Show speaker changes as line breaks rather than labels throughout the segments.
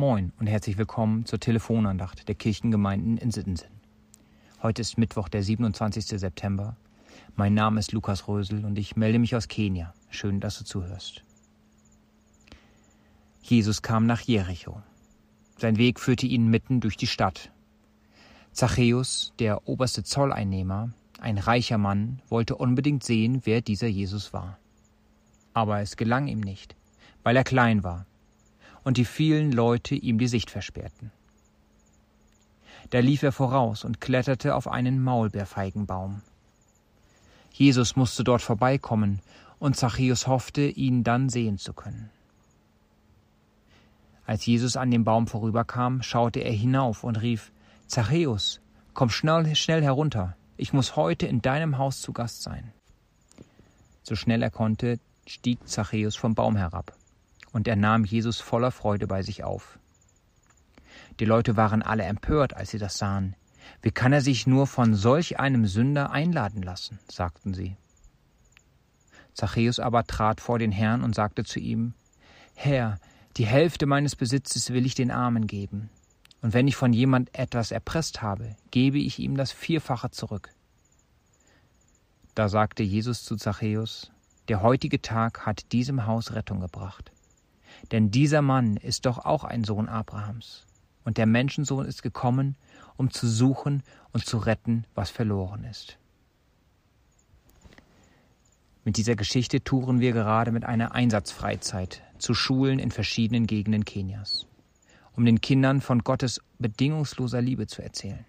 Moin und herzlich willkommen zur Telefonandacht der Kirchengemeinden in Sittensen. Heute ist Mittwoch, der 27. September. Mein Name ist Lukas Rösel und ich melde mich aus Kenia. Schön, dass du zuhörst. Jesus kam nach Jericho. Sein Weg führte ihn mitten durch die Stadt. Zachäus, der oberste Zolleinnehmer, ein reicher Mann, wollte unbedingt sehen, wer dieser Jesus war. Aber es gelang ihm nicht, weil er klein war und die vielen Leute ihm die Sicht versperrten. Da lief er voraus und kletterte auf einen Maulbeerfeigenbaum. Jesus musste dort vorbeikommen, und Zachäus hoffte, ihn dann sehen zu können. Als Jesus an dem Baum vorüberkam, schaute er hinauf und rief Zachäus, komm schnell, schnell herunter, ich muss heute in deinem Haus zu Gast sein. So schnell er konnte, stieg Zachäus vom Baum herab und er nahm Jesus voller Freude bei sich auf. Die Leute waren alle empört, als sie das sahen. Wie kann er sich nur von solch einem Sünder einladen lassen? sagten sie. Zachäus aber trat vor den Herrn und sagte zu ihm, Herr, die Hälfte meines Besitzes will ich den Armen geben, und wenn ich von jemand etwas erpresst habe, gebe ich ihm das Vierfache zurück. Da sagte Jesus zu Zachäus, Der heutige Tag hat diesem Haus Rettung gebracht. Denn dieser Mann ist doch auch ein Sohn Abrahams. Und der Menschensohn ist gekommen, um zu suchen und zu retten, was verloren ist. Mit dieser Geschichte touren wir gerade mit einer Einsatzfreizeit zu Schulen in verschiedenen Gegenden Kenias, um den Kindern von Gottes bedingungsloser Liebe zu erzählen.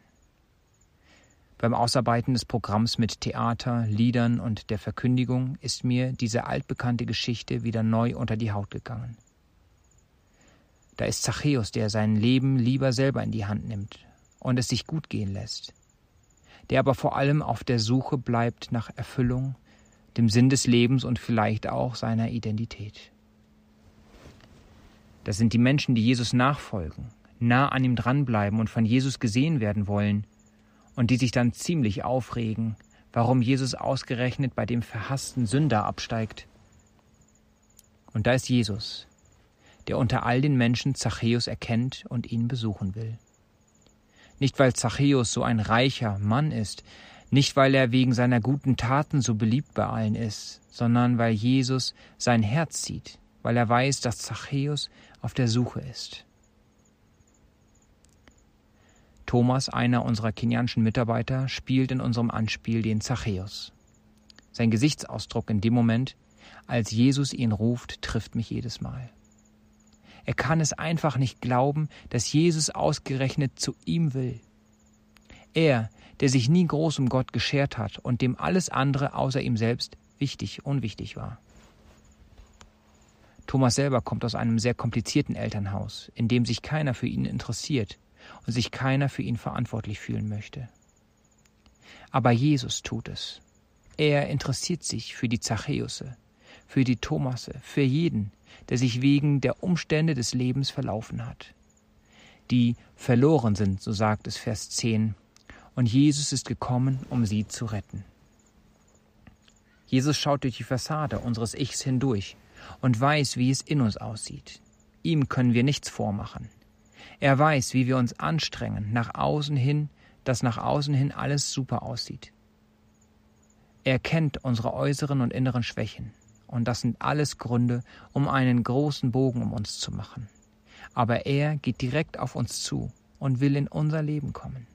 Beim Ausarbeiten des Programms mit Theater, Liedern und der Verkündigung ist mir diese altbekannte Geschichte wieder neu unter die Haut gegangen. Da ist Zachäus, der sein Leben lieber selber in die Hand nimmt und es sich gut gehen lässt, der aber vor allem auf der Suche bleibt nach Erfüllung, dem Sinn des Lebens und vielleicht auch seiner Identität. Das sind die Menschen, die Jesus nachfolgen, nah an ihm dranbleiben und von Jesus gesehen werden wollen und die sich dann ziemlich aufregen, warum Jesus ausgerechnet bei dem verhassten Sünder absteigt. Und da ist Jesus, der unter all den Menschen Zachäus erkennt und ihn besuchen will. Nicht weil Zachäus so ein reicher Mann ist, nicht weil er wegen seiner guten Taten so beliebt bei allen ist, sondern weil Jesus sein Herz sieht, weil er weiß, dass Zachäus auf der Suche ist. Thomas, einer unserer kenianischen Mitarbeiter, spielt in unserem Anspiel den Zachäus. Sein Gesichtsausdruck in dem Moment, als Jesus ihn ruft, trifft mich jedes Mal. Er kann es einfach nicht glauben, dass Jesus ausgerechnet zu ihm will. Er, der sich nie groß um Gott geschert hat und dem alles andere außer ihm selbst wichtig, unwichtig war. Thomas selber kommt aus einem sehr komplizierten Elternhaus, in dem sich keiner für ihn interessiert und sich keiner für ihn verantwortlich fühlen möchte. Aber Jesus tut es. Er interessiert sich für die Zachäusse, für die Thomasse, für jeden, der sich wegen der Umstände des Lebens verlaufen hat. Die verloren sind, so sagt es Vers 10, und Jesus ist gekommen, um sie zu retten. Jesus schaut durch die Fassade unseres Ichs hindurch und weiß, wie es in uns aussieht. Ihm können wir nichts vormachen. Er weiß, wie wir uns anstrengen, nach außen hin, dass nach außen hin alles super aussieht. Er kennt unsere äußeren und inneren Schwächen. Und das sind alles Gründe, um einen großen Bogen um uns zu machen. Aber er geht direkt auf uns zu und will in unser Leben kommen.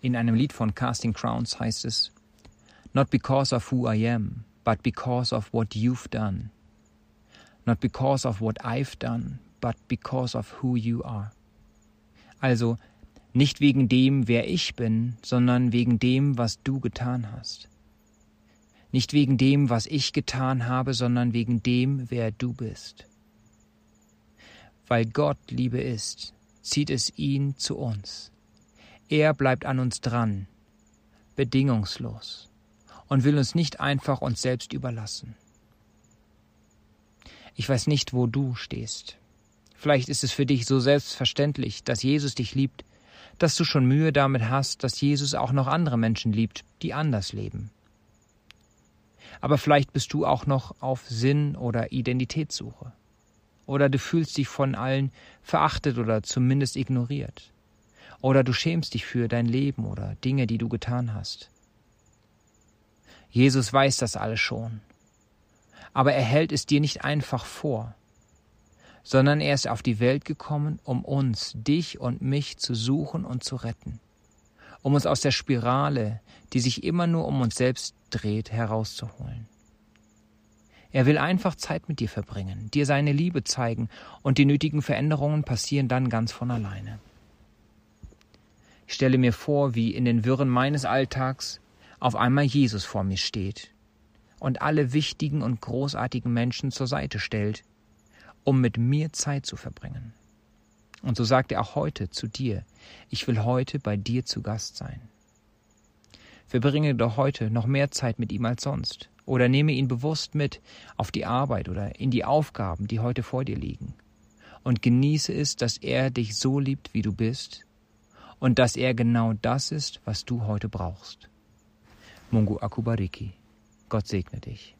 In einem Lied von Casting Crowns heißt es, Not because of who I am, but because of what you've done. Not because of what I've done, but because of who you are. Also nicht wegen dem, wer ich bin, sondern wegen dem, was du getan hast. Nicht wegen dem, was ich getan habe, sondern wegen dem, wer du bist. Weil Gott Liebe ist, zieht es ihn zu uns. Er bleibt an uns dran, bedingungslos, und will uns nicht einfach uns selbst überlassen. Ich weiß nicht, wo du stehst. Vielleicht ist es für dich so selbstverständlich, dass Jesus dich liebt, dass du schon Mühe damit hast, dass Jesus auch noch andere Menschen liebt, die anders leben aber vielleicht bist du auch noch auf Sinn oder Identitätssuche. Oder du fühlst dich von allen verachtet oder zumindest ignoriert. Oder du schämst dich für dein Leben oder Dinge, die du getan hast. Jesus weiß das alles schon. Aber er hält es dir nicht einfach vor, sondern er ist auf die Welt gekommen, um uns, dich und mich zu suchen und zu retten, um uns aus der Spirale, die sich immer nur um uns selbst dreht, herauszuholen. Er will einfach Zeit mit dir verbringen, dir seine Liebe zeigen und die nötigen Veränderungen passieren dann ganz von alleine. Ich stelle mir vor, wie in den Wirren meines Alltags auf einmal Jesus vor mir steht und alle wichtigen und großartigen Menschen zur Seite stellt, um mit mir Zeit zu verbringen. Und so sagt er auch heute zu dir, ich will heute bei dir zu Gast sein. Verbringe doch heute noch mehr Zeit mit ihm als sonst oder nehme ihn bewusst mit auf die Arbeit oder in die Aufgaben, die heute vor dir liegen. Und genieße es, dass er dich so liebt, wie du bist und dass er genau das ist, was du heute brauchst. Mungu Akubariki. Gott segne dich.